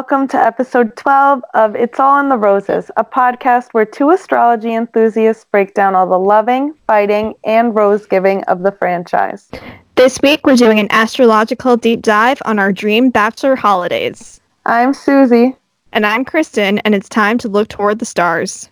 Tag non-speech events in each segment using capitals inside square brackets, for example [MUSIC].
Welcome to episode 12 of It's All in the Roses, a podcast where two astrology enthusiasts break down all the loving, fighting, and rose giving of the franchise. This week, we're doing an astrological deep dive on our dream bachelor holidays. I'm Susie. And I'm Kristen, and it's time to look toward the stars.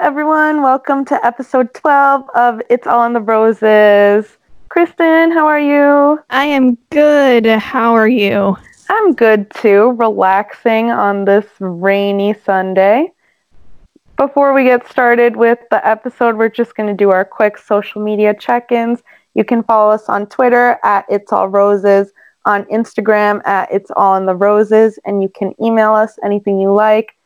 Everyone. Welcome to episode 12 of It's All in the Roses. Kristen, how are you? I am good. How are you? I'm good too, relaxing on this rainy Sunday. Before we get started with the episode, we're just going to do our quick social media check ins. You can follow us on Twitter at It's All Roses, on Instagram at It's All in the Roses, and you can email us anything you like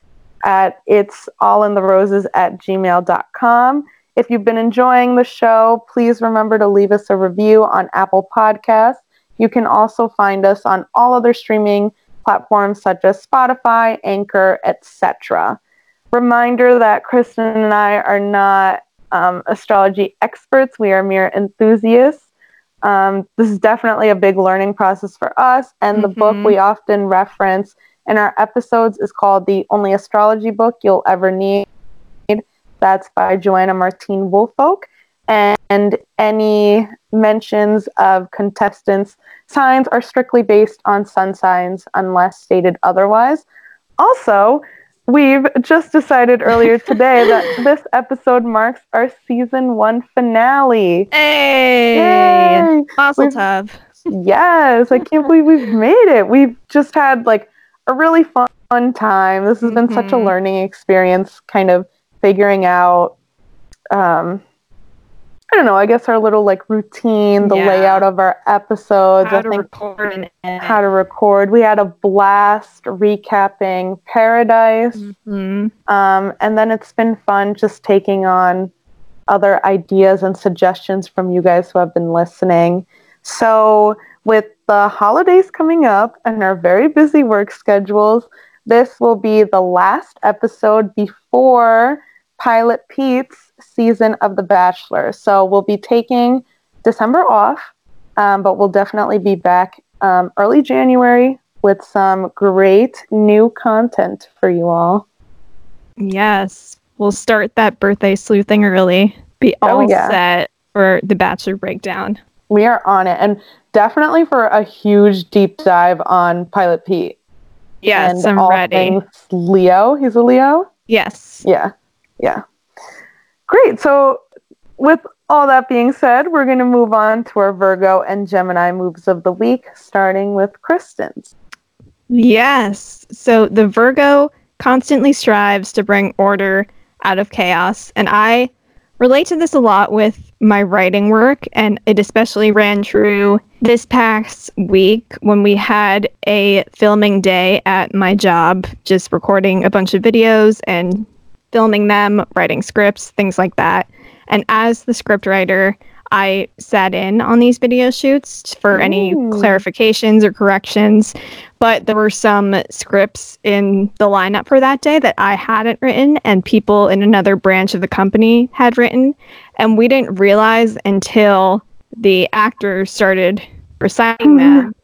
at It's All in the Roses at gmail.com. If you've been enjoying the show, please remember to leave us a review on Apple Podcasts. You can also find us on all other streaming platforms such as Spotify, Anchor, etc. Reminder that Kristen and I are not um, astrology experts, we are mere enthusiasts. Um, this is definitely a big learning process for us, and the mm-hmm. book we often reference in our episodes is called The Only Astrology Book You'll Ever Need. That's by Joanna Martine Woolfolk. And any mentions of contestants' signs are strictly based on sun signs unless stated otherwise. Also, we've just decided earlier [LAUGHS] today that this episode marks our season one finale. Hey! Yay! Mazel tov. Yes, I can't believe we've made it. We've just had like a really fun, fun time. This has mm-hmm. been such a mm-hmm. learning experience, kind of figuring out, um, I don't know, I guess our little like routine, the yeah. layout of our episodes. How I to think record how to record. We had a blast recapping Paradise. Mm-hmm. Um, and then it's been fun just taking on other ideas and suggestions from you guys who have been listening. So, with the holidays coming up and our very busy work schedules, this will be the last episode before Pilot Pete's season of The Bachelor. So we'll be taking December off, um, but we'll definitely be back um, early January with some great new content for you all. Yes, we'll start that birthday sleuthing early. Be oh, all oh, yeah. set for the Bachelor breakdown. We are on it. And definitely for a huge deep dive on Pilot Pete. Yes, I'm ready. Leo. He's a Leo? Yes. Yeah. Yeah. Great. So, with all that being said, we're going to move on to our Virgo and Gemini moves of the week, starting with Kristen's. Yes. So, the Virgo constantly strives to bring order out of chaos. And I relate to this a lot with my writing work, and it especially ran true this past week when we had a filming day at my job, just recording a bunch of videos and filming them, writing scripts, things like that. And as the scriptwriter, I sat in on these video shoots for Ooh. any clarifications or corrections, but there were some scripts in the lineup for that day that I hadn't written and people in another branch of the company had written. And we didn't realize until the actors started reciting mm-hmm. them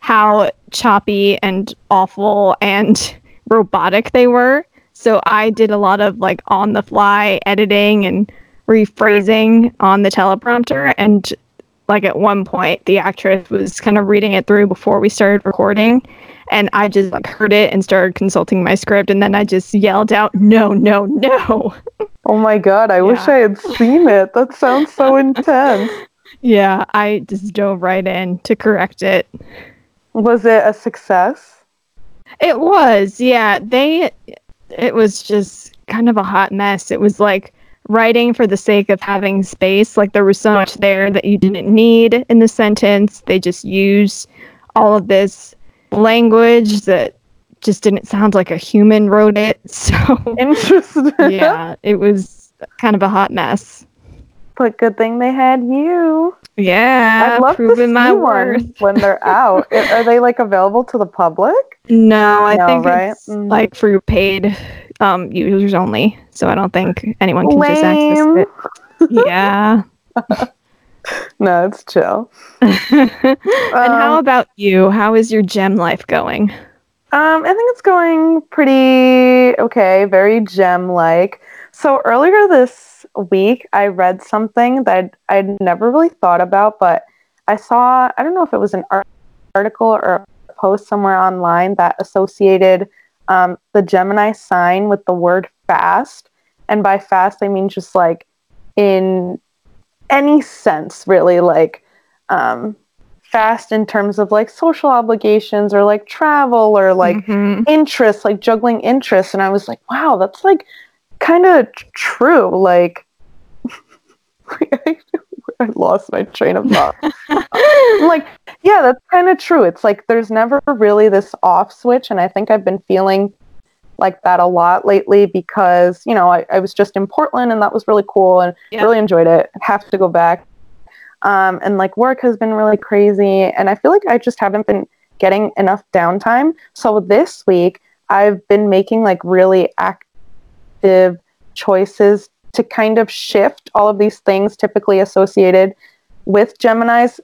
how choppy and awful and [LAUGHS] robotic they were. So I did a lot of like on the fly editing and rephrasing on the teleprompter. And like at one point the actress was kind of reading it through before we started recording. And i just like heard it and started consulting my script. And then i just yelled out no no no [LAUGHS] oh my god i yeah. wish i had seen it that sounds so [LAUGHS] intense yeah i just dove right in to correct it was it a success it was yeah they it was just kind of a hot mess it was like writing for the sake of having space. Like there was so much there that you didn't need in the sentence. They just used all of this language that just didn't sound like a human wrote it. [LAUGHS] So interesting. yeah, it was kind of a hot mess. But good thing they had you. Yeah, I'd love see my worth when they're [LAUGHS] out. Are they like available to the public? No, I no, think right? it's mm. like for paid um, users only, so I don't think anyone can just access it. [LAUGHS] Yeah. No, it's chill. and how Um, about you? How is your gem life going? Um, I think it's going pretty okay, very gem like. So earlier this week, I read something that I'd, never really thought about, but I saw, I don't know if it was an article or a post somewhere online that associated um, the Gemini sign with the word fast. And by fast, I mean just like in any sense, really, like um, fast in terms of like social obligations or like travel or like Mhm. interests, like juggling interests. And I was like, wow, that's like kind of t- true. Like, [LAUGHS] I lost my train of thought. I'm [LAUGHS] like, yeah, that's kind of true. It's like there's never really this off switch. And I think I've been feeling like that a lot lately because, you know, I, I was just in Portland and that was really cool and Yeah. really enjoyed it. Have to go back. Um, and like work has been really crazy. And I feel like I just haven't been getting enough downtime. So this week, I've been making like really active choices to kind of shift all of these things typically associated with Geminis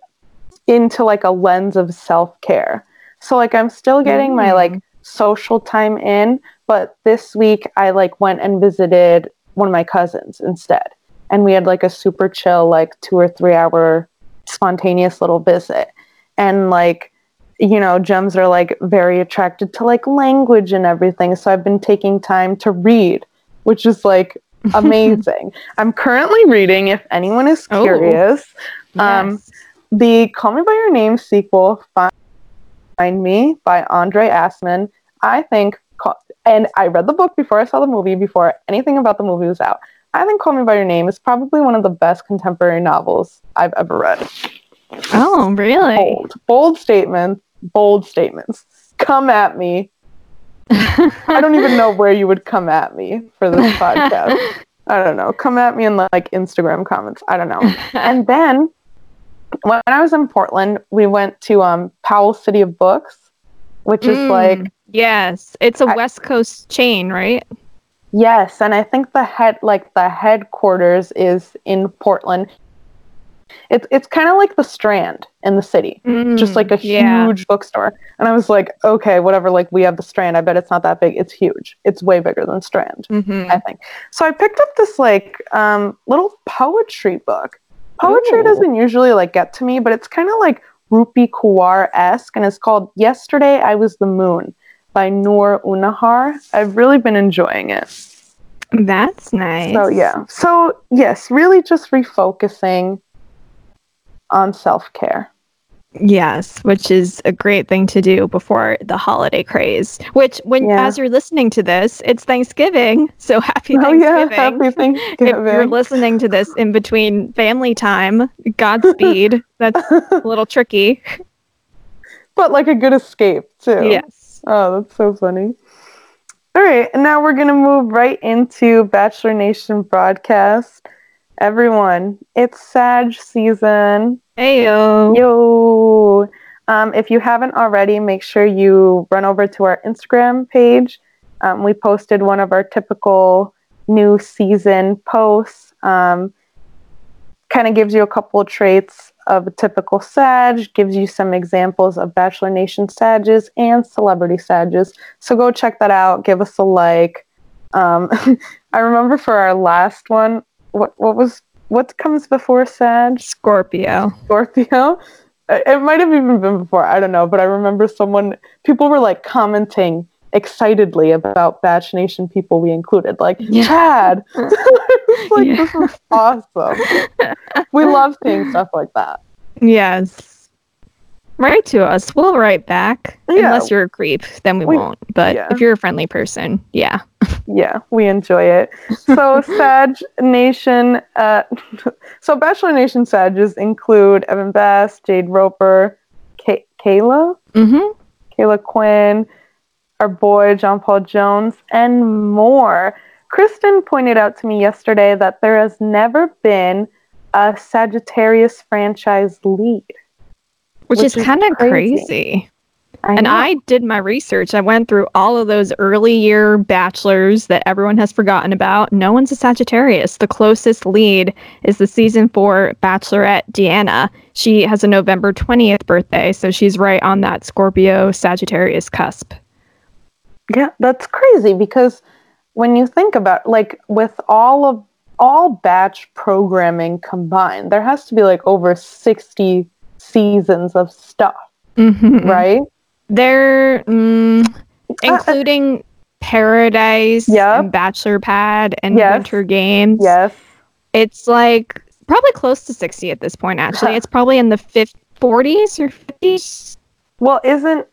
into like a lens of self care. So like I'm still getting my like social time in, but this week I like went and visited one of my cousins instead. And we had like a super chill, like two or three hour spontaneous little visit. And like, you know, gems are like very attracted to like language and everything. So I've been taking time to read, which is like [LAUGHS] amazing. I'm currently reading, if anyone is Oh. curious, um, Yes. the Call Me By Your Name sequel, Find Me by Andre Aciman. I think, and I read the book before I saw the movie, before anything about the movie was out. I think Call Me By Your Name is probably one of the best contemporary novels I've ever read. oh, really? Bold, bold statements, bold statements. Come at me. I don't even know where you would come at me for this podcast. I don't know. Come at me in like Instagram comments. I don't know. [LAUGHS] and then when I was in Portland, we went to um, Powell City of Books, which is Mm, like yes, it's a I- West Coast chain, right? Yes, and I think the head like the headquarters is in Portland. It's it's kind of like the Strand in the city, just like a Mm, yeah. huge bookstore. And I was like, okay, whatever. Like we have the Strand. I bet it's not that big. It's huge. It's way bigger than Strand. Mhm. I think. So I picked up this like um, little poetry book. Poetry Ooh. doesn't usually like get to me, but it's kind of like Rupi Kaur esque, and it's called "Yesterday I Was the Moon" by Noor Unnahar. I've really been enjoying it. That's nice. So yeah. So yes, really just refocusing on self care. Yes, which is a great thing to do before the holiday craze. Which, when Yeah. as you're listening to this, it's Thanksgiving. So happy Thanksgiving. Oh yeah, Thanksgiving. [LAUGHS] if Thanksgiving. you're listening to this in between family time, Godspeed. [LAUGHS] That's a little tricky. but like a good escape too. Yes. Oh, that's so funny. All right, and now we're gonna move right into Bachelor Nation broadcast. Everyone, it's Sag season. Heyo. Yo! Um, if you haven't already, make sure you run over to our Instagram page. Um, we posted one of our typical new season posts. Um, kind of gives you a couple of traits of a typical Sag, gives you some examples of Bachelor Nation Sages and Celebrity Sages. So go check that out. Give us a like. Um, [LAUGHS] I remember for our last one, what what was what comes before Sag? Scorpio. Scorpio. [LAUGHS] It might have even been before. I don't know, but I remember someone. People were like commenting excitedly about Batch Nation people we included, like Yeah. Chad. [LAUGHS] It's like Yeah. this is awesome. [LAUGHS] we love seeing stuff like that. Yes. Write to us. We'll write back. Yeah. Unless you're a creep, then we, We- won't. But yeah. if you're a friendly person, yeah. Yeah, we enjoy it. So [LAUGHS] Sag Nation, uh, [LAUGHS] so Bachelor Nation Sages include Evan Bass, Jade Roper, Kay- Kayla, Mm-hmm. Kayla Quinn, our boy John Paul Jones, and more. Kristen pointed out to me yesterday that there has never been a Sagittarius franchise lead. Which, Which is is kind of crazy. crazy. I And know. I did my research. I went through all of those early year bachelors that everyone has forgotten about. No one's a Sagittarius. The closest lead is the season four bachelorette Deanna. She has a November 20th birthday, so she's right on that Scorpio Sagittarius cusp. Yeah, that's crazy because when you think about like with all of all batch programming combined, there has to be like over 60 seasons of stuff, Mm-hmm. right? They're mm, Uh, including Paradise Yep. and Bachelor Pad and Yes. Winter Games. yes. It's like probably close to 60 at this point, actually. [LAUGHS] It's probably in the fif- 40s or 50s. Well, isn't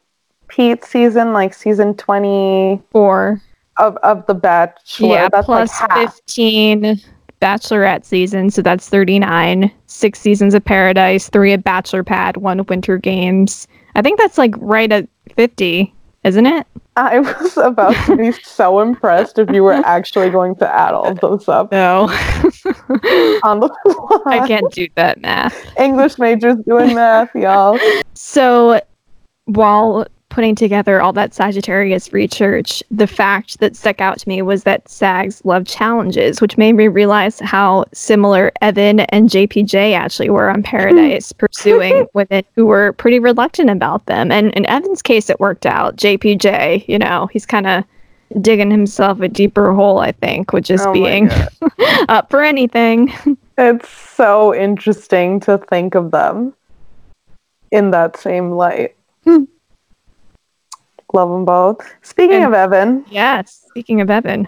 Pete's season like season 20 Four. Of, of the Bachelor? yeah, that's plus like 15 Bachelorette seasons, so that's 39. Six seasons of Paradise, three of Bachelor Pad, one Winter Games. I think that's like right at 50, isn't it? I [LAUGHS] was about to be so impressed if you were [LAUGHS] actually going to add all those up No. [LAUGHS] on the fly. I can't do that math. English majors doing math, y'all. So, while putting together all that Sagittarius research, the fact that stuck out to me was that SAGs love challenges, which made me realize how similar Evan and JPJ actually were on hmm. Paradise, pursuing [LAUGHS] women who were pretty reluctant about them. And in Evan's case, it worked out. JPJ, you know, he's kind of digging himself a deeper hole, I think, with just Oh being [LAUGHS] up for anything. [LAUGHS] It's so interesting to think of them in that same light. Hmm. Love them both. Speaking And- of Evan, yes. Speaking of Evan.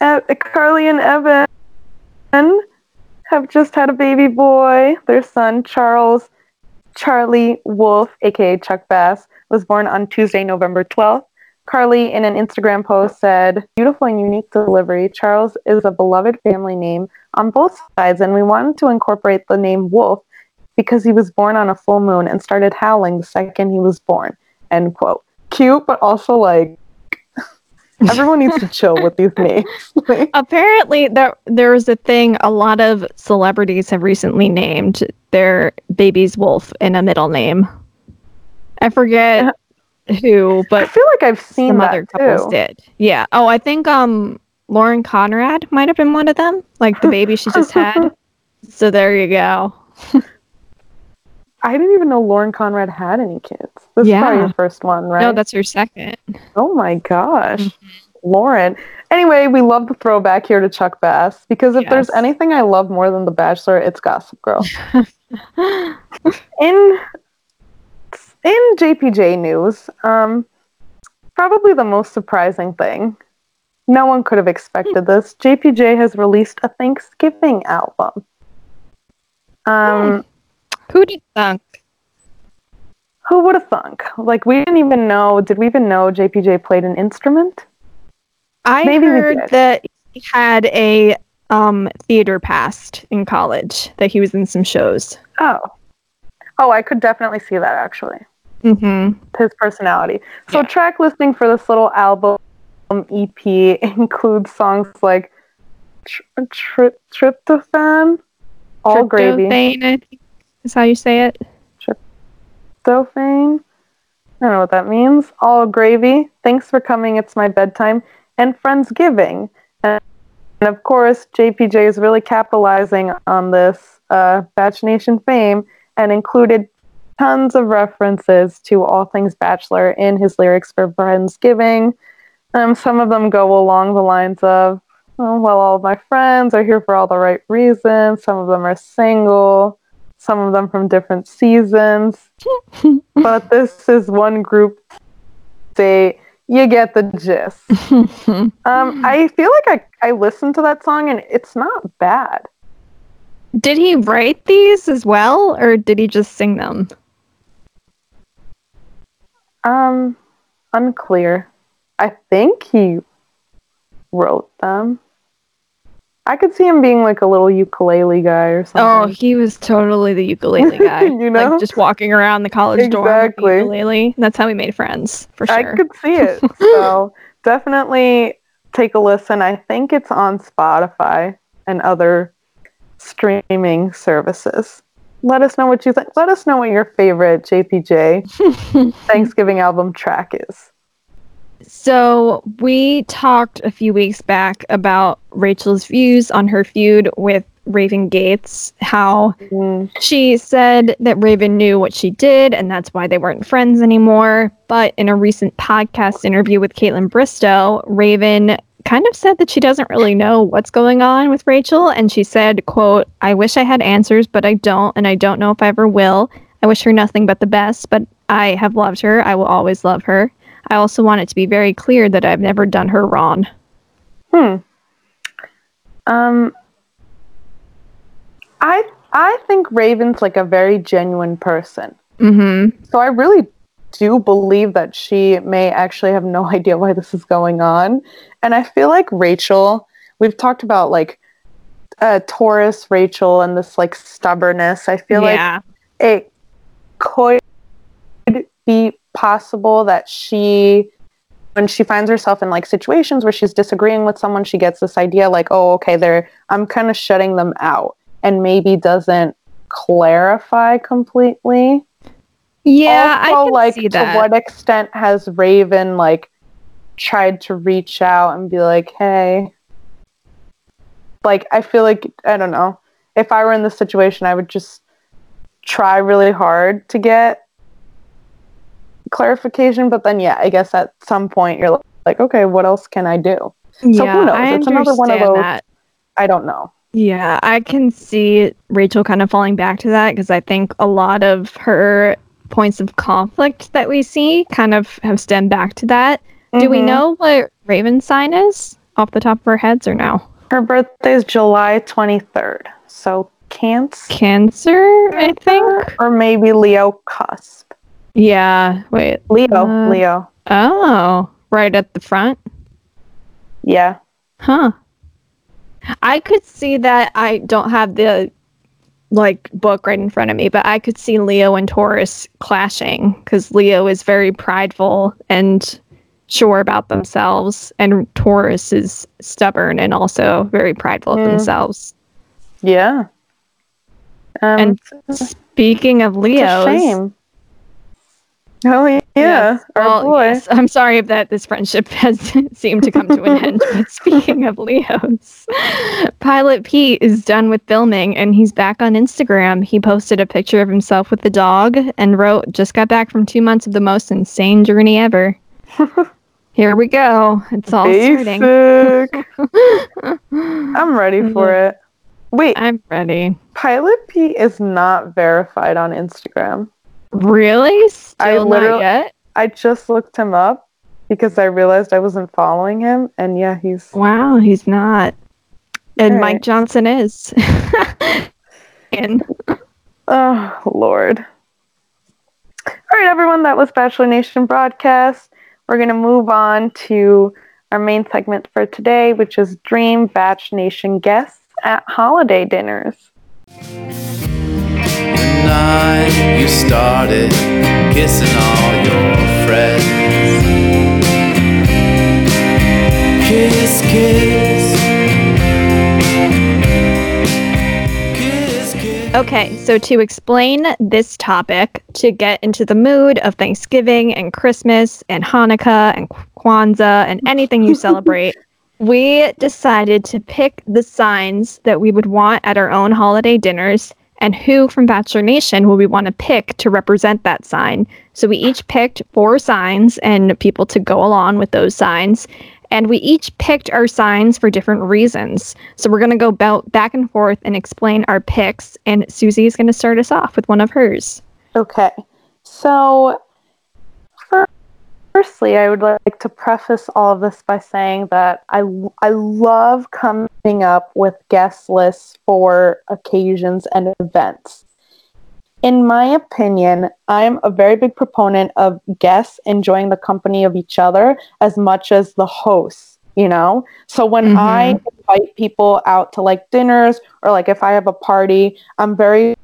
uh, Carly and Evan have just had a baby boy. Their son, Charles Charlie Wolf, aka Chuck Bass, was born on Tuesday, November 12th. Carly, in an Instagram post, said, Beautiful and unique delivery. Charles is a beloved family name on both sides, and we wanted to incorporate the name Wolf because he was born on a full moon and started howling the second he was born. End quote. Cute, but also like, [LAUGHS] everyone needs to chill with these names. [LAUGHS] Like, Apparently, there there was a thing. A lot of celebrities have recently named their baby's wolf in a middle name. I forget who, but I feel like I've seen some other couples too. did. Yeah. Oh, I think um Lauren Conrad might have been one of them. Like the baby she just had. [LAUGHS] So there you go. I didn't even know Lauren Conrad had any kids. This is Yeah. probably your first one, right? No, that's her second. oh my gosh. Mm-hmm. Lauren. Anyway, we love the throwback here to Chuck Bass because if there's anything I love more than The Bachelor, it's Gossip Girl. [LAUGHS] in in JPJ news, um, probably the most surprising thing. No one could have expected this. JPJ has released a Thanksgiving album. Um, Who did thunk? Who would have thunk? Like we didn't even know. Did we even know JPJ played an instrument? I Maybe heard that he had a um theater past in college that he was in some shows. Oh, oh, I could definitely see that actually. Mm-hmm. His personality. So Yeah. track listing for this little album EP [LAUGHS] includes songs like tr- tr- Tryptophan, All Gravy, Tryptophan, think is how you say it. Tryptophan. I don't know what that means. All Gravy, Thanks for Coming, It's My Bedtime, and Friendsgiving. And, and of course, JPJ is really capitalizing on this uh, Batch Nation fame and included tons of references to all things Bachelor in his lyrics for Friendsgiving. Um, some of them go along the lines of, oh, well, all of my friends are here for all the right reasons. Some of them are single, some of them from different seasons. [LAUGHS] but this is one group. They, you get the gist. [LAUGHS] Um, I feel like I, I listened to that song and it's not bad. Did he write these as well, or did he just sing them? Um, unclear. I think he wrote them. I could see him being like a little ukulele guy or oh, something. Oh, he was totally the ukulele [LAUGHS] guy. You know? like just walking around the college dorm with Exactly. the ukulele. That's how we made friends, for sure. I could see it. [LAUGHS] So definitely take a listen. I think it's on Spotify and other streaming services. let us know what you think. Let us know what your favorite JPJ [LAUGHS] Thanksgiving album track is. So, we talked a few weeks back about Rachel's views on her feud with Raven Gates, how Mm, she said that Raven knew what she did and that's why they weren't friends anymore. But in a recent podcast interview with Kaitlyn Bristowe, Raven kind of said that she doesn't really know what's going on with Rachel and she said, quote, I wish I had answers, but I don't, and I don't know if I ever will. I wish her nothing but the best, but I have loved her. I will always love her. I also want it to be very clear that I've never done her wrong. Hmm. Um, I I think Raven's like a very genuine person. Mm-hmm. So I really do believe that she may actually have no [LAUGHS] idea why this is going on. And I feel like Rachel, we've talked about like uh, Taurus Rachel and this like stubbornness. I feel like it could be possible that she when she finds herself in like situations where she's disagreeing with someone she gets this idea like oh okay they're i'm kind of shutting them out and maybe doesn't clarify completely yeah, I can like see to that. what extent has raven like tried to reach out and be like hey like i feel like i don't know if i were in this situation i would just try really hard to get clarification but then yeah i guess at some point you're like okay what else can i do yeah, who knows? I It's another one of those- that. i don't know Yeah, I can see Rachel kind of falling back to that because I think a lot of her points of conflict that we see kind of have stemmed back to that. Do we Mhm. know what Raven's sign is off the top of our heads or no? her birthday is july 23rd so cancer Cancer, I think. or maybe leo cusp Yeah, wait. leo Uh, leo Oh, right at the front. yeah Huh. I could see that. I don't have the like book right in front of me, but I could see Leo and Taurus clashing because Leo is very prideful and sure about themselves, and Taurus is stubborn and also very prideful of Mm. themselves. Yeah. Um, And Speaking of Leos, shame. Oh yeah, Yes. our Well, boy. yes. I'm sorry that this friendship [LAUGHS] has seemed to come to an end. But [LAUGHS] speaking of Leos, Pilot Pete is done with filming and he's back on Instagram. He posted a picture of himself with the dog and wrote, "Just got back from two months of the most insane journey ever." [LAUGHS] Here we go. It's all starting. Basic. I'm ready for mm-hmm. it. Wait, I'm ready. Pilot P is not verified on Instagram. Really? Still I not yet? I just looked him up because I realized I wasn't following him, and yeah, he's Wow, he's not. And All Mike. Johnson is. [LAUGHS] and oh lord. All right, everyone, that was Bachelor Nation broadcast. We're gonna move on to our main segment for today, which is Dream Batch Nation guests at holiday dinners. The night you started kissing all your friends. Kiss, kiss. Kiss, kiss. Okay, so to explain this topic, to get into the mood of Thanksgiving and Christmas and Hanukkah and Kwanzaa and anything you celebrate, [LAUGHS] we decided to pick the signs that we would want at our own holiday dinners and who from Bachelor Nation will we want to pick to represent that sign. So we each picked four signs and people to go along with those signs. And we each picked our signs for different reasons. So we're going to go about back and forth and explain our picks. And Susie is going to start us off with one of hers. Okay, so fir- firstly, I would like to preface all of this by saying that I, I love coming up with guest lists for occasions and events. In my opinion, I'm a very big proponent of guests enjoying the company of each other as much as the hosts, you know? So when mm-hmm. I invite people out to like dinners or like if I have a party, I'm very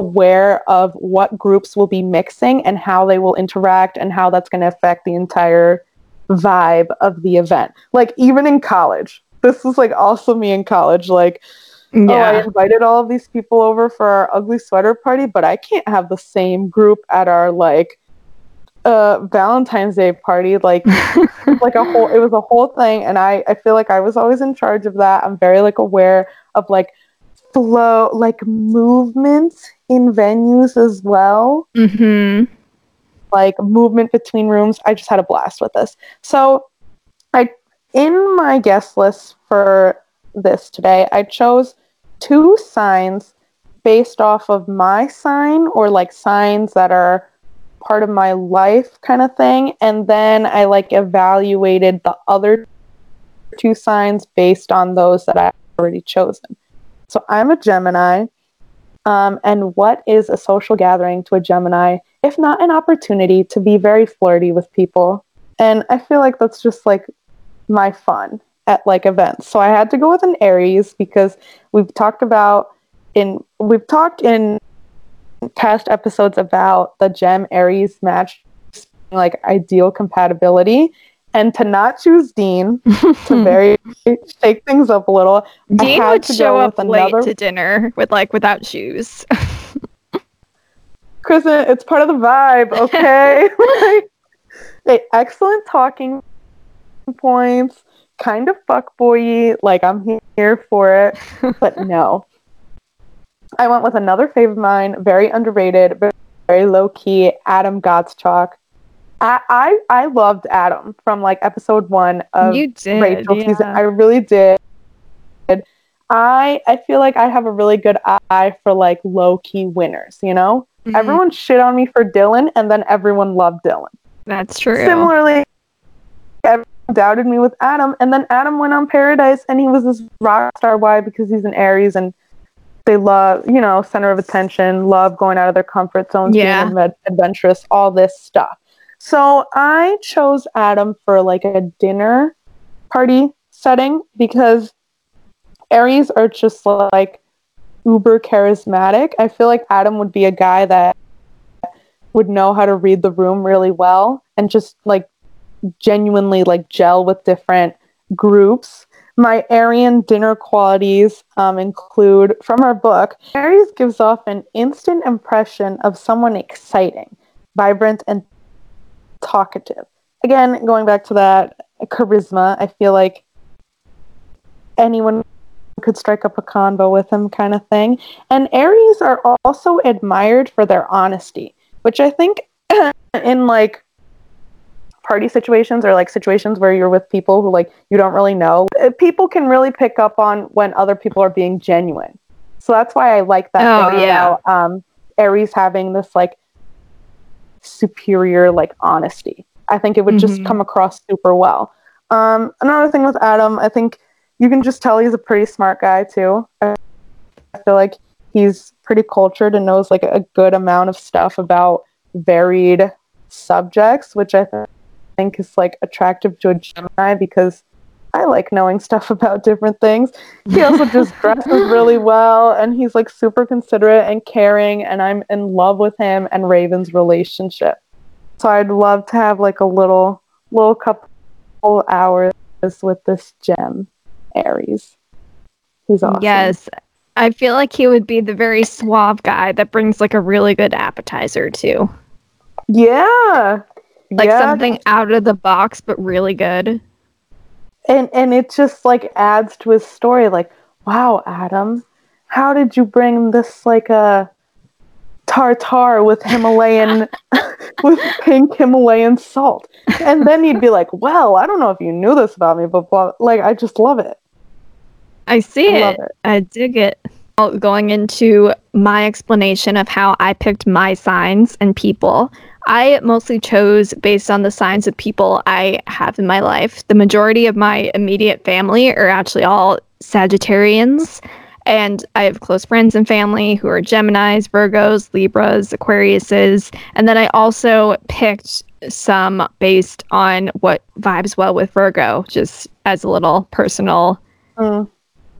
aware of what groups will be mixing and how they will interact and how that's going to affect the entire vibe of the event. Like even in college, this is like also me in college. Like oh, I invited all of these people over for our ugly sweater party, but I can't have the same group at our like uh Valentine's Day party. Like [LAUGHS] like a whole it was a whole thing and I I feel like I was always in charge of that. I'm very like aware of like flow like movement in venues as well. hmm Like movement between rooms. I just had a blast with this. So I in my guest list for this today, I chose two signs based off of my sign or like signs that are part of my life kind of thing and then I like evaluated the other two signs based on those that I already chosen. So I'm a Gemini. Um, and what is a social gathering to a Gemini if not an opportunity to be very flirty with people? And I feel like that's just like my fun at like events. So I had to go with an Aries because we've talked about in we've talked in past episodes about the Gem Aries match like ideal compatibility and to not choose Dean to [LAUGHS] very shake things up a little. Dean would show up with late to dinner with like without shoes. [LAUGHS] Kristen, it's part of the vibe, okay? [LAUGHS] like, hey, excellent talking points, kind of fuckboy Like I'm here for it, but no. I went with another fave of mine, very underrated, very low key. Adam Gottschalk. I, I I loved Adam from like episode one of you did. Rachel season. I really did. I I feel like I have a really good eye for like low key winners. You know, Mhm. everyone shit on me for Dylan, and then everyone loved Dylan. That's true. Similarly, everyone doubted me with Adam, and then Adam went on Paradise, and he was this rock star. Why? Because he's an Aries, and they love, you know, center of attention, love going out of their comfort zones, Yeah. being adve- adventurous, all this stuff. So I chose Adam for like a dinner party setting because Aries are just like uber charismatic. I feel like Adam would be a guy that would know how to read the room really well and just like genuinely like gel with different groups. My Arian dinner qualities um, include from our book, Aries gives off an instant impression of someone exciting, vibrant, and talkative. Again, going back to that charisma, I feel like anyone could strike up a convo with him kind of thing. And Aries are also admired for their honesty, which I think [CLEARS THROAT] in like party situations or like situations where you're with people who like you don't really know, uh, people can really pick up on when other people are being genuine. So that's why I like that Oh, thing yeah. about um, Aries having this like superior like honesty. I think it would just Mhm. come across super well. Um, another thing with Adam, I think you can just tell he's a pretty smart guy too. I I feel like he's pretty cultured and knows like a good amount of stuff about varied subjects, which I th- think is like attractive to a Gemini because I like knowing stuff about different things. He also just dresses really [LAUGHS] well and he's like super considerate and caring and I'm in love with him and Raven's relationship. So I'd love to have like a little little couple hours with this gem Aries. He's awesome. Yes. I feel like he would be the very suave guy that brings like a really good appetizer too. Yeah. Like yeah. something out of the box but really good. And and it just like adds to his story like wow adam how did you bring this like a tartar with himalayan [LAUGHS] with pink himalayan salt and then he'd be like well i don't know if you knew this about me but blah, like i just love it I see I it. love it. I dig it. Going into my explanation of how I picked my signs and people, I mostly chose based on the signs of people I have in my life. The majority of my immediate family are actually all Sagittarians, and I have close friends and family who are Geminis, Virgos, Libras, Aquariuses, and then I also picked some based on what vibes well with Virgo, just as a little personal Mm.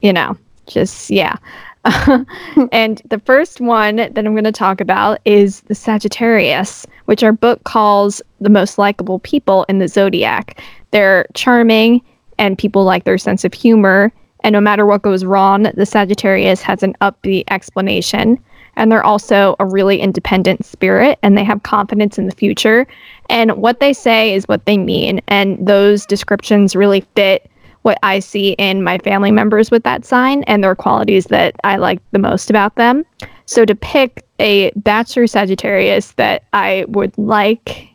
you know, just yeah. [LAUGHS] and the first one that I'm going to talk about is the Sagittarius, which our book calls the most likable people in the zodiac. They're charming and people like their sense of humor And no matter what goes wrong, the Sagittarius has an upbeat explanation. And they're also a really independent spirit and they have confidence in the future. And what they say is what they mean. And those descriptions really fit what I see in my family members with that sign and their qualities that I like the most about them. So to pick a bachelor Sagittarius that I would like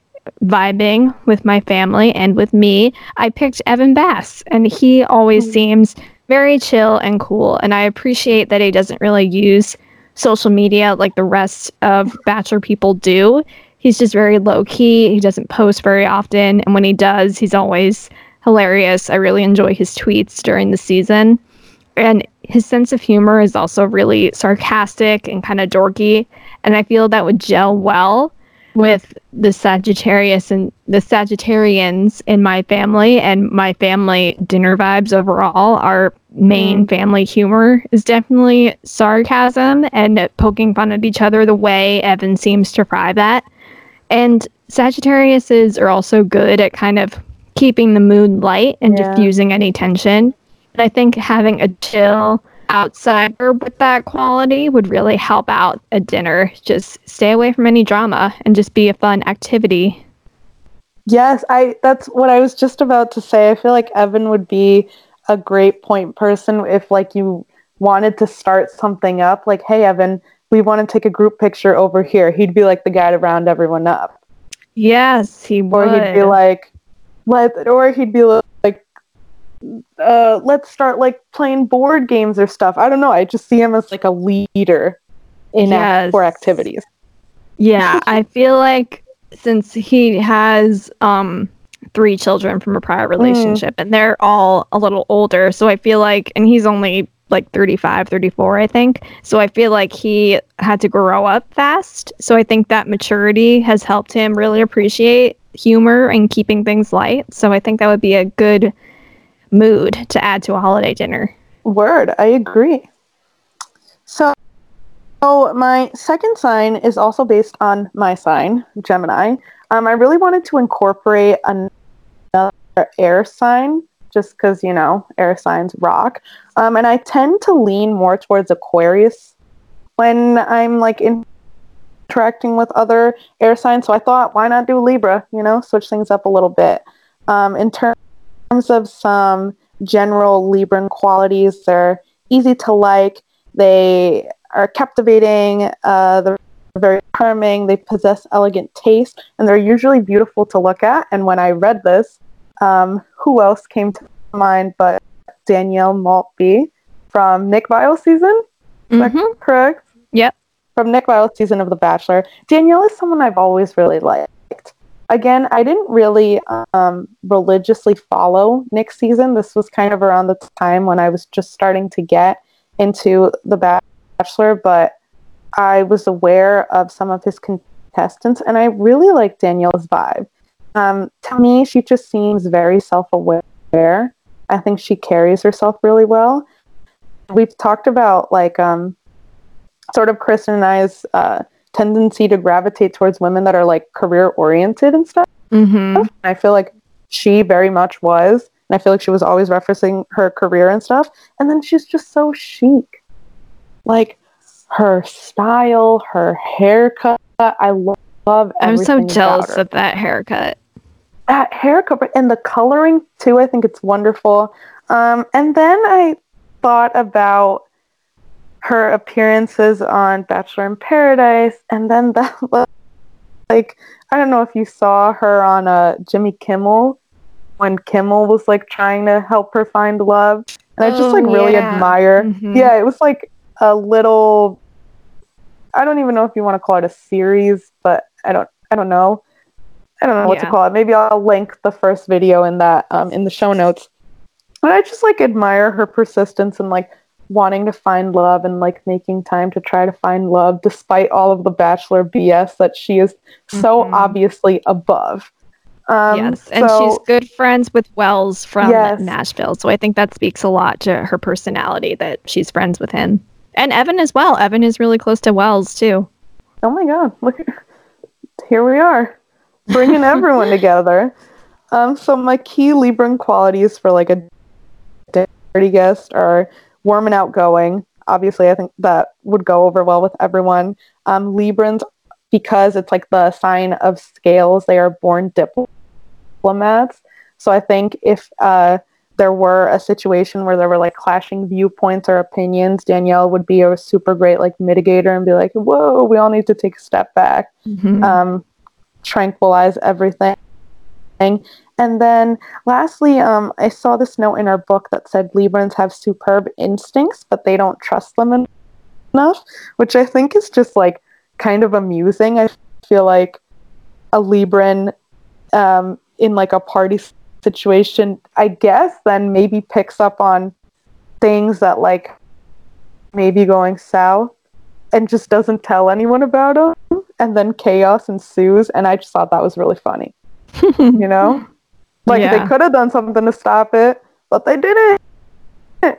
vibing with my family and with me, I picked Evan Bass. And he always mm. seems very chill and cool. And I appreciate that he doesn't really use social media like the rest of [LAUGHS] Bachelor people do. He's just very low key. He doesn't post very often. And when he does, he's always hilarious. I really enjoy his tweets during the season. And his sense of humor is also really sarcastic and kind of dorky. And I feel that would gel well with the Sagittarius and the Sagittarians in my family and my family dinner vibes overall. Our main mm-hmm. family humor is definitely sarcasm and poking fun at each other the way Evan seems to thrive at. And Sagittariuses are also good at kind of keeping the mood light and Yeah. diffusing any tension. And I think having a chill outsider with that quality would really help out a dinner. Just stay away from any drama and just be a fun activity. Yes, I that's what I was just about to say. I feel like Evan would be a great point person if like you wanted to start something up like, "Hey Evan, we want to take a group picture over here." He'd be like the guy to round everyone up. Yes, he would. Or would. he'd be like let or he'd be like uh let's start like playing board games or stuff. I don't know. I just see him as like a leader in act- for activities. yeah, [LAUGHS] I feel like since he has um three children from a prior relationship and they're all a little older, so I feel like and he's only like 35, 34, I think. So I feel like he had to grow up fast. So I think that maturity has helped him really appreciate humor and keeping things light. So I think that would be a good mood to add to a holiday dinner. Word, I agree. So, so my second sign is also based on my sign, Gemini. Um, I really wanted to incorporate another air sign just because, you know, air signs rock. Um, and I tend to lean more towards Aquarius when I'm like in- interacting with other air signs. So I thought, why not do Libra, you know, switch things up a little bit. Um, in terms of some general Libran qualities. They're easy to like. They are captivating. Uh, they're very charming. They possess elegant taste, and they're usually beautiful to look at. And when I read this, um, who else came to mind but Danielle Maltby from Nick Viall season? Is that Mhm. correct? Yep. From Nick Viall season of The Bachelor. Danielle is someone I've always really liked. Again, I didn't really um, religiously follow Nick's season. This was kind of around the time when I was just starting to get into The Bachelor, but I was aware of some of his contestants, and I really like Danielle's vibe. Um, to me, she just seems very self-aware. I think she carries herself really well. We've talked about like um, sort of Kristen and I's uh, tendency to gravitate towards women that are like career oriented and stuff. Mhm. I feel like she very much was. And I feel like she was always referencing her career and stuff. And then she's just so chic. Like her style, her haircut. I lo- love I'm so jealous of that haircut. that haircut and the coloring too. I think it's wonderful. Um, and then I thought about her appearances on Bachelor in Paradise, and then that [LAUGHS] like I don't know if you saw her on uh, Jimmy Kimmel when Kimmel was like trying to help her find love, and I just Oh, like really yeah. admire. Mhm. Yeah, it was like a little. I don't even know if you want to call it a series, but I don't. I don't know. I don't know what to call it. Maybe I'll link the first video in that um, in the show notes. But I just like admire her persistence and like wanting to find love and like making time to try to find love despite all of the bachelor BS that she is so Mhm. obviously above. Um, yes, and so- she's good friends with Wells from Yes. Nashville, so I think that speaks a lot to her personality that she's friends with him, and Evan as well. Evan is really close to Wells too. Oh my god, look here we are. Bringing [LAUGHS] everyone together. Um, so my key Libran qualities for like a party guest are warm and outgoing. Obviously, I think that would go over well with everyone. Um, Librans, because it's like the sign of scales, they are born diplomats. So I think if uh, there were a situation where there were like clashing viewpoints or opinions, Danielle would be a super great like mitigator and be like, "Whoa, we all need to take a step back, Mhm. um, tranquilize everything." And then lastly, um, I saw this note in our book that said Librans have superb instincts, but they don't trust them en- enough, which I think is just like kind of amusing. I feel like a Libran um, in like a party situation, I guess, then maybe picks up on things that like maybe going south and just doesn't tell anyone about them. And then chaos ensues. And I just thought that was really funny [LAUGHS] you know? Like Yeah. they could have done something to stop it, but they didn't.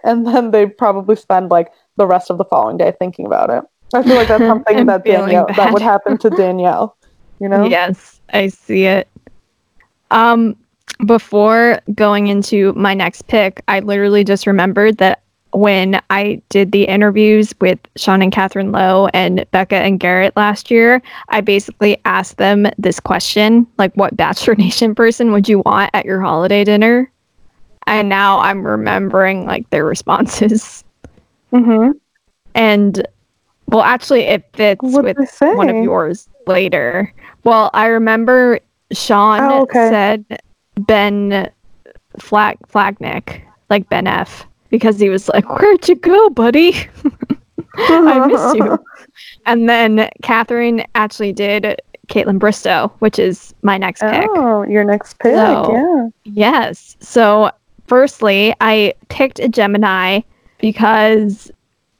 And then they probably spend like the rest of the following day thinking about it. I feel like that's [LAUGHS] something that feeling Danielle that would happen to [LAUGHS] Danielle. You know? Yes, I see it. Um, before going into my next pick, I literally just remembered that when I did the interviews with Sean and Catherine Lowe and Becca and Garrett last year, I basically asked them this question like, what Bachelor [LAUGHS] Nation person would you want at your holiday dinner? And now I'm remembering like their responses. Mm-hmm. And well, actually, it fits What with did they say? one of yours later. Well, I remember Sean Oh, okay. said Ben Flag Flajnik, like Ben F, because he was like, "Where'd you go, buddy? [LAUGHS] I miss you." [LAUGHS] And then Catherine actually did Kaitlyn Bristowe, which is my next pick. Oh, your next pick. So- yeah. Yes. So, firstly, I picked a Gemini because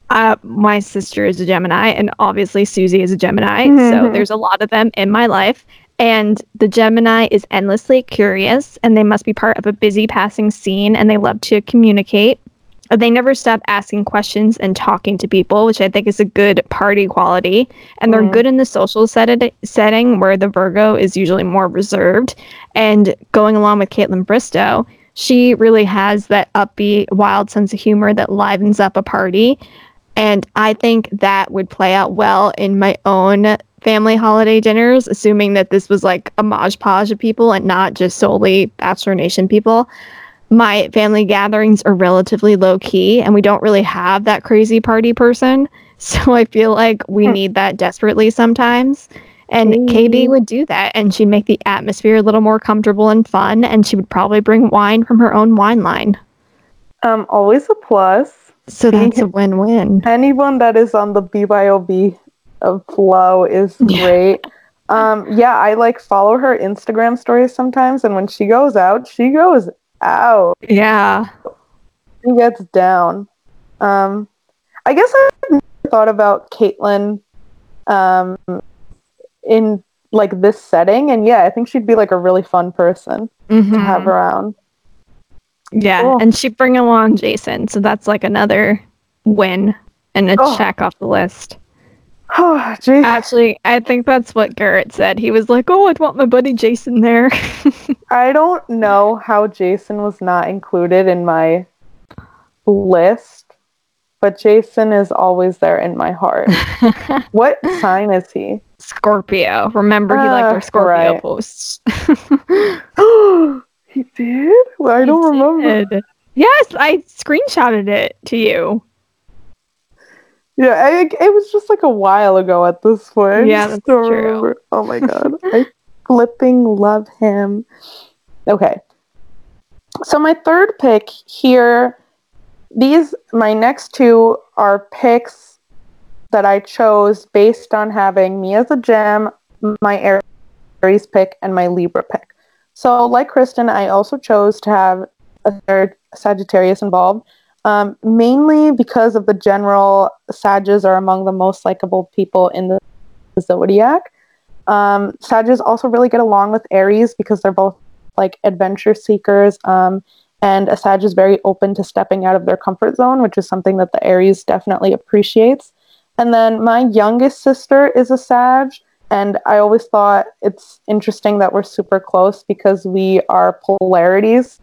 uh, my sister is a Gemini, and obviously Susie is a Gemini. So, Mhm. there's a lot of them in my life. And the Gemini is endlessly curious, and they must be part of a busy passing scene, and they love to communicate. They never stop asking questions and talking to people, which I think is a good party quality. And they're Mhm. good in the social set- setting where the Virgo is usually more reserved. And going along with Kaitlyn Bristowe, she really has that upbeat, wild sense of humor that livens up a party. And I think that would play out well in my own family holiday dinners, assuming that this was like a modge podge of people and not just solely Bachelor Nation people. My family gatherings are relatively low key, and we don't really have that crazy party person. [LAUGHS] So I feel like we Hmm. need that desperately sometimes. And Hey. Katie would do that, and she'd make the atmosphere a little more comfortable and fun. And she would probably bring wine from her own wine line. Um, always a plus. So that's a win win. anyone that is on the BYOB of flow is [LAUGHS] great. um, yeah, I like follow her Instagram stories sometimes, and when she goes out, she goes out. Yeah. He gets down. Um, I guess I never thought about Kaitlyn um, in like this setting, and yeah, I think she'd be like a really fun person to have around. Yeah. Cool. And she'd bring along Jason. So that's like another win and a Oh. check off the list. [SIGHS] Oh, geez. Actually, I think that's what Garrett said. He was like, Oh, I'd want my buddy Jason there. [LAUGHS] I don't know how Jason was not included in my list, but Jason is always there in my heart. [LAUGHS] what sign is he? Scorpio. Remember, he liked Ah, our Scorpio right. posts. [LAUGHS] [GASPS] he did? Well, I don't He remember. did. Yes, I screenshotted it to you. Yeah, I, it was just like a while ago at this point. Yeah, that's true. remember. Oh my god. [LAUGHS] I flipping love him. Okay. So my third pick here, these my next two are picks that I chose based on having me as a gem, my Aries pick, and my Libra pick. So like Kristen, I also chose to have a third Sagittarius involved. Um, mainly because of the general Sages are among the most likable people in the zodiac. Um, Sages also really get along with Aries because they're both like adventure seekers. Um, and a Sag is very open to stepping out of their comfort zone, which is something that the Aries definitely appreciates. And then my youngest sister is a Sag, and I always thought it's interesting that we're super close because we are polarities.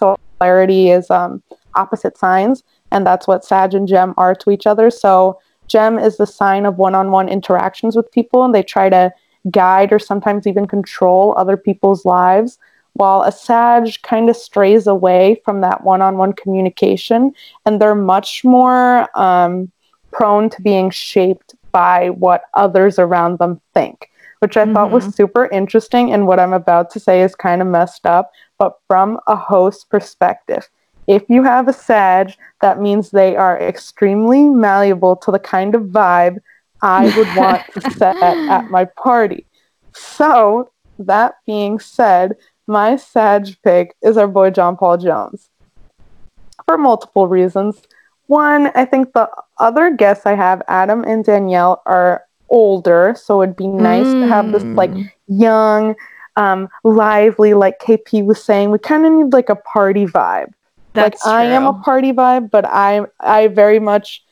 So polarity is um, opposite signs, and that's what Sag and Gem are to each other. So Gem is the sign of one-on-one interactions with people, and they try to guide or sometimes even control other people's lives. While a Sag kind of strays away from that one-on-one communication, and they're much more um, prone to being shaped by what others around them think, which I thought was super interesting. And what I'm about to say is kind of messed up, but from a host perspective. If you have a Sag, that means they are extremely malleable to the kind of vibe I would want to [LAUGHS] set at my party. So, that being said, my Sag pick is our boy John Paul Jones for multiple reasons. One, I think the other guests I have, Adam and Danielle, are older, so it'd be nice to have this like Mm. young, um, lively, like KP was saying. We kind of need like a party vibe. That's like I am a party vibe, but I I very much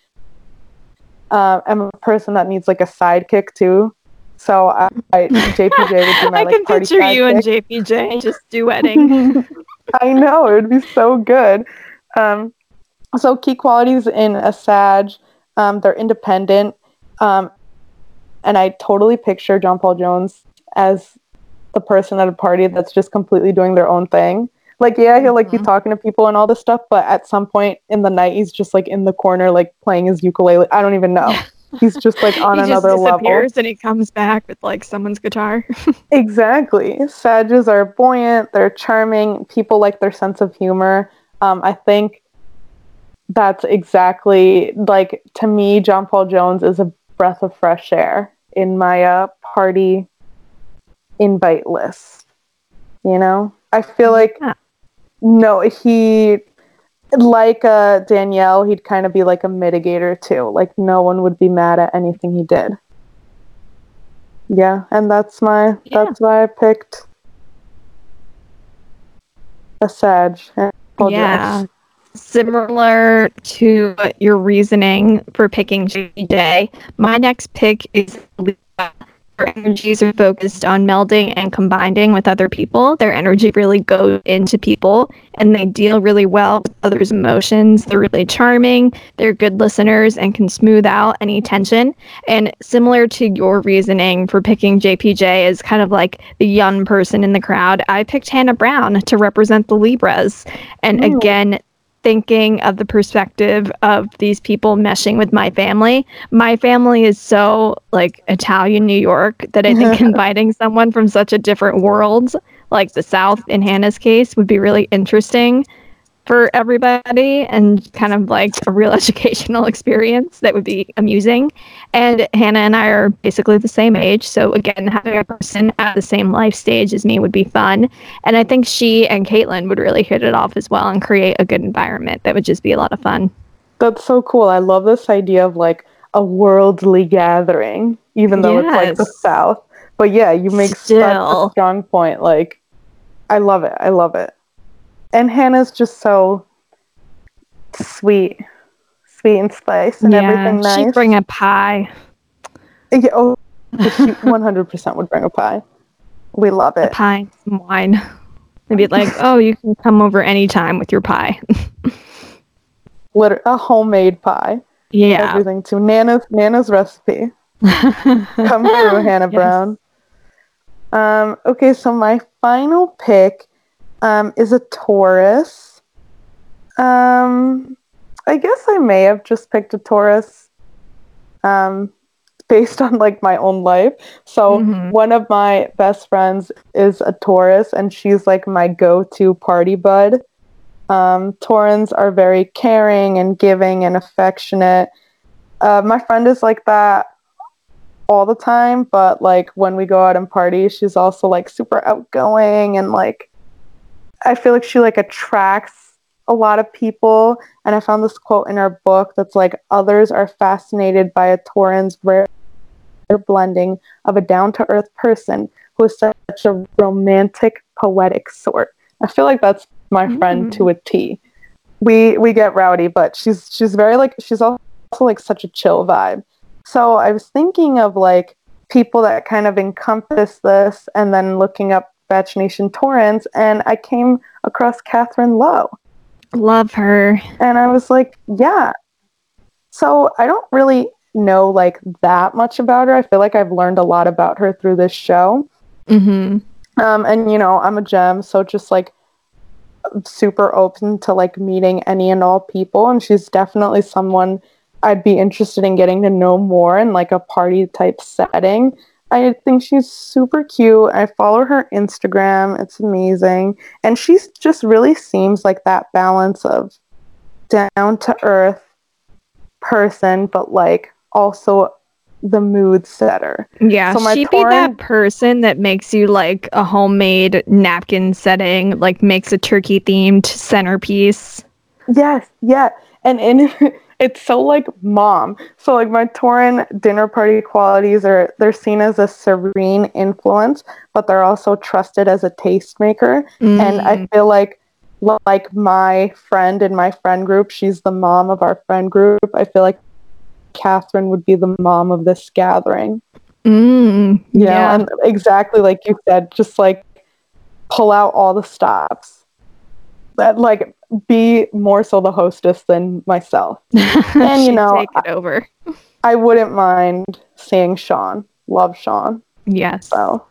uh, am a person that needs like a sidekick too. So I, I JPJ would be [LAUGHS] my I like can party picture you and. JPJ just duetting. [LAUGHS] I know it would be so good. Um, so key qualities in a Sag, um, they're independent, um, and I totally picture John Paul Jones as the person at a party that's just completely doing their own thing. Like, yeah, he'll like be Mhm. talking to people and all this stuff, but at some point in the night, he's just like in the corner, like playing his ukulele. I don't even know. [LAUGHS] He's just like on he another just level. disappears and he comes back with like someone's guitar. [LAUGHS] Exactly. Sages are buoyant, they're charming, people like their sense of humor. Um, I think that's exactly like to me, John Paul Jones is a breath of fresh air in my uh, party invite list. You know? I feel like Yeah. No, he like uh, Danielle, he'd kind of be like a mitigator too. Like no one would be mad at anything he did. Yeah, and that's my Yeah. that's why I picked a Sag. yeah. Similar to your reasoning for picking JJ, my next pick is Libra. Energies are focused on melding and combining with other people. Their energy really goes into people and they deal really well with others' emotions. They're really charming, they're good listeners and can smooth out any tension. And similar to your reasoning for picking JPJ as kind of like the young person in the crowd, I picked Hannah Brown to represent the Libras. And Mm. again, thinking of the perspective of these people meshing with my family. My family is so like Italian New York that I think [LAUGHS] inviting someone from such a different world, like the South in Hannah's case, would be really interesting for everybody and kind of like a real [LAUGHS] educational experience that would be amusing. And Hannah and I are basically the same age. So again, having a person at the same life stage as me would be fun. And I think she and Kaitlyn would really hit it off as well and create a good environment that would just be a lot of fun. That's so cool. I love this idea of like a worldly gathering, even though it's like the South. But yeah, you make such a strong point. Like, I love it. I love it. And Hannah's just so sweet, sweet and spice and everything nice. she'd bring a pie. Yeah, oh, [LAUGHS] she 100% would bring a pie. We love a it. pie and some wine. They'd be like, oh, you can come over anytime with your pie. [LAUGHS] Liter- a homemade pie. yeah. Everything too. Nana's Nana's recipe. [LAUGHS] Come through, Hannah Yes. Brown. Um, okay, so my final pick um, is a Taurus. Um, I guess I may have just picked a Taurus um, based on like my own life. So Mhm. one of my best friends is a Taurus, and she's like my go-to party bud. Um, Taurans are very caring and giving and affectionate. Uh, my friend is like that all the time, but like when we go out and party, she's also like super outgoing and like I feel like she like attracts a lot of people. And I found this quote in her book that's like others are fascinated by a Tauran's rare blending of a down to earth person who is such a romantic, poetic sort. I feel like that's my friend Mm. to a T. We we get rowdy, but she's she's very like she's also like such a chill vibe. So I was thinking of like people that kind of encompass this and then looking up Batch Nation Taurans and I came across Catherine Lowe. Love her. And I was like, yeah. So I don't really know like that much about her. I feel like I've learned a lot about her through this show. Mm-hmm. Um, and you know, I'm a gem, so just like super open to like meeting any and all people. And she's definitely someone I'd be interested in getting to know more in like a party type setting. I think she's super cute. I follow her Instagram. It's amazing. And she just really seems like that balance of down to earth person, but like also the mood setter. Yeah, So she'd be that person that makes you like a homemade napkin setting, like makes a turkey themed centerpiece. Yes, yeah. And in it's so like mom. So like my Tauran dinner party qualities are they're seen as a serene influence, but they're also trusted as a tastemaker. And I Mm. feel like like my friend in my friend group, she's the mom of our friend group. I feel like Catherine would be the mom of this gathering. Mm, You know, yeah. and exactly like you said, just like pull out all the stops. That like be more so the hostess than myself. [LAUGHS] and, you know, take it over. I wouldn't mind seeing Sean. Love Sean. Yes. So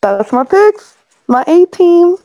that's my picks. My A team.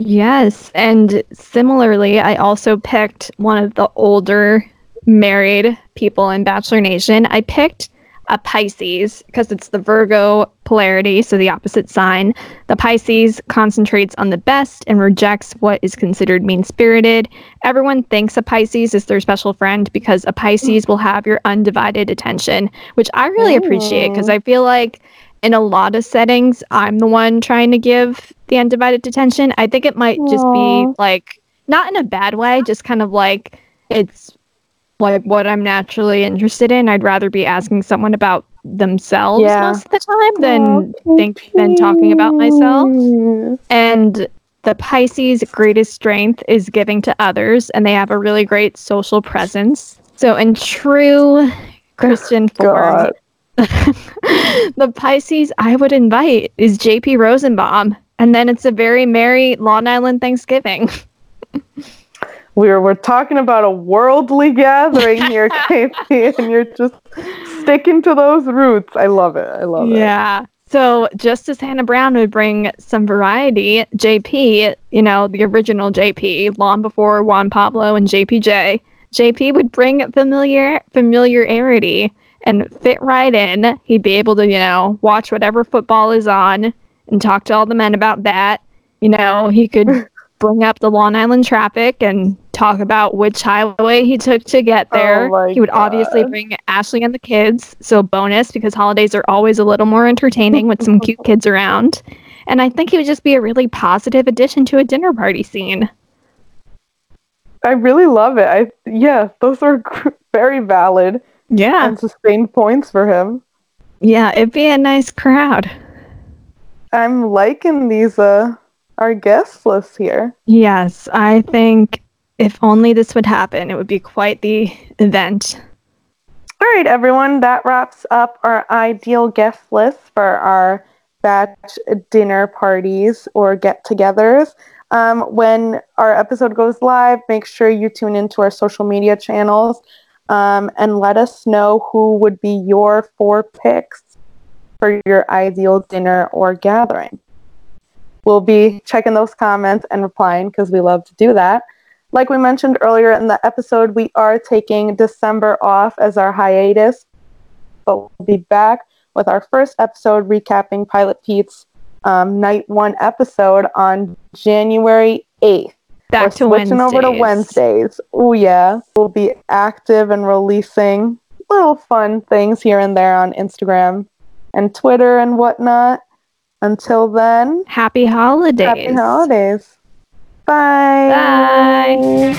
Yes, and similarly, I also picked one of the older married people in Bachelor Nation. I picked a Pisces because it's the Virgo polarity, so the opposite sign. The Pisces concentrates on the best and rejects what is considered mean spirited. Everyone thinks a Pisces is their special friend because a Pisces will have your undivided attention, which I really appreciate because I feel like in a lot of settings, I'm the one trying to give the undivided attention. I think it might just be like not in a bad way, just kind of like it's like what I'm naturally interested in. I'd rather be asking someone about themselves Yeah. most of the time than think than talking about myself. And the Pisces' greatest strength is giving to others, and they have a really great social presence. So, in true Christian [LAUGHS] form, [LAUGHS] the Pisces I would invite is JP Rosenbaum. And then it's a very merry Long Island Thanksgiving. [LAUGHS] We're we're talking about a worldly gathering here, [LAUGHS] Casey, and you're just sticking to those roots. I love it. I love it. Yeah. So just as Hannah Brown would bring some variety, JP, you know, the original JP, long before Juan Pablo and JPJ, JP would bring familiar familiarity and fit right in. He'd be able to, you know, watch whatever football is on and talk to all the men about that. You know, he could [LAUGHS] bring up the Long Island traffic and talk about which highway he took to get there. Oh he would obviously bring Ashley and the kids, so bonus because holidays are always a little more entertaining with some cute kids around. And I think he would just be a really positive addition to a dinner party scene. I really love it. I yeah, those are very valid Yeah. and sustained points for him. Yeah, it'd be a nice crowd. I'm liking these uh our guest list here. Yes, I think if only this would happen, it would be quite the event. All right, everyone, that wraps up our ideal guest list for our batch dinner parties or get togethers. Um, when our episode goes live, make sure you tune into our social media channels um, and let us know who would be your four picks for your ideal dinner or gathering. We'll be checking those comments and replying because we love to do that. Like we mentioned earlier in the episode, we are taking December off as our hiatus, but we'll be back with our first episode recapping Pilot Pete's um, night one episode on January 8th. Back We're to switching Wednesdays. over to Wednesdays. Oh yeah, we'll be active and releasing little fun things here and there on Instagram and Twitter and whatnot. Until then, Happy holidays. happy holidays. Bye. Bye.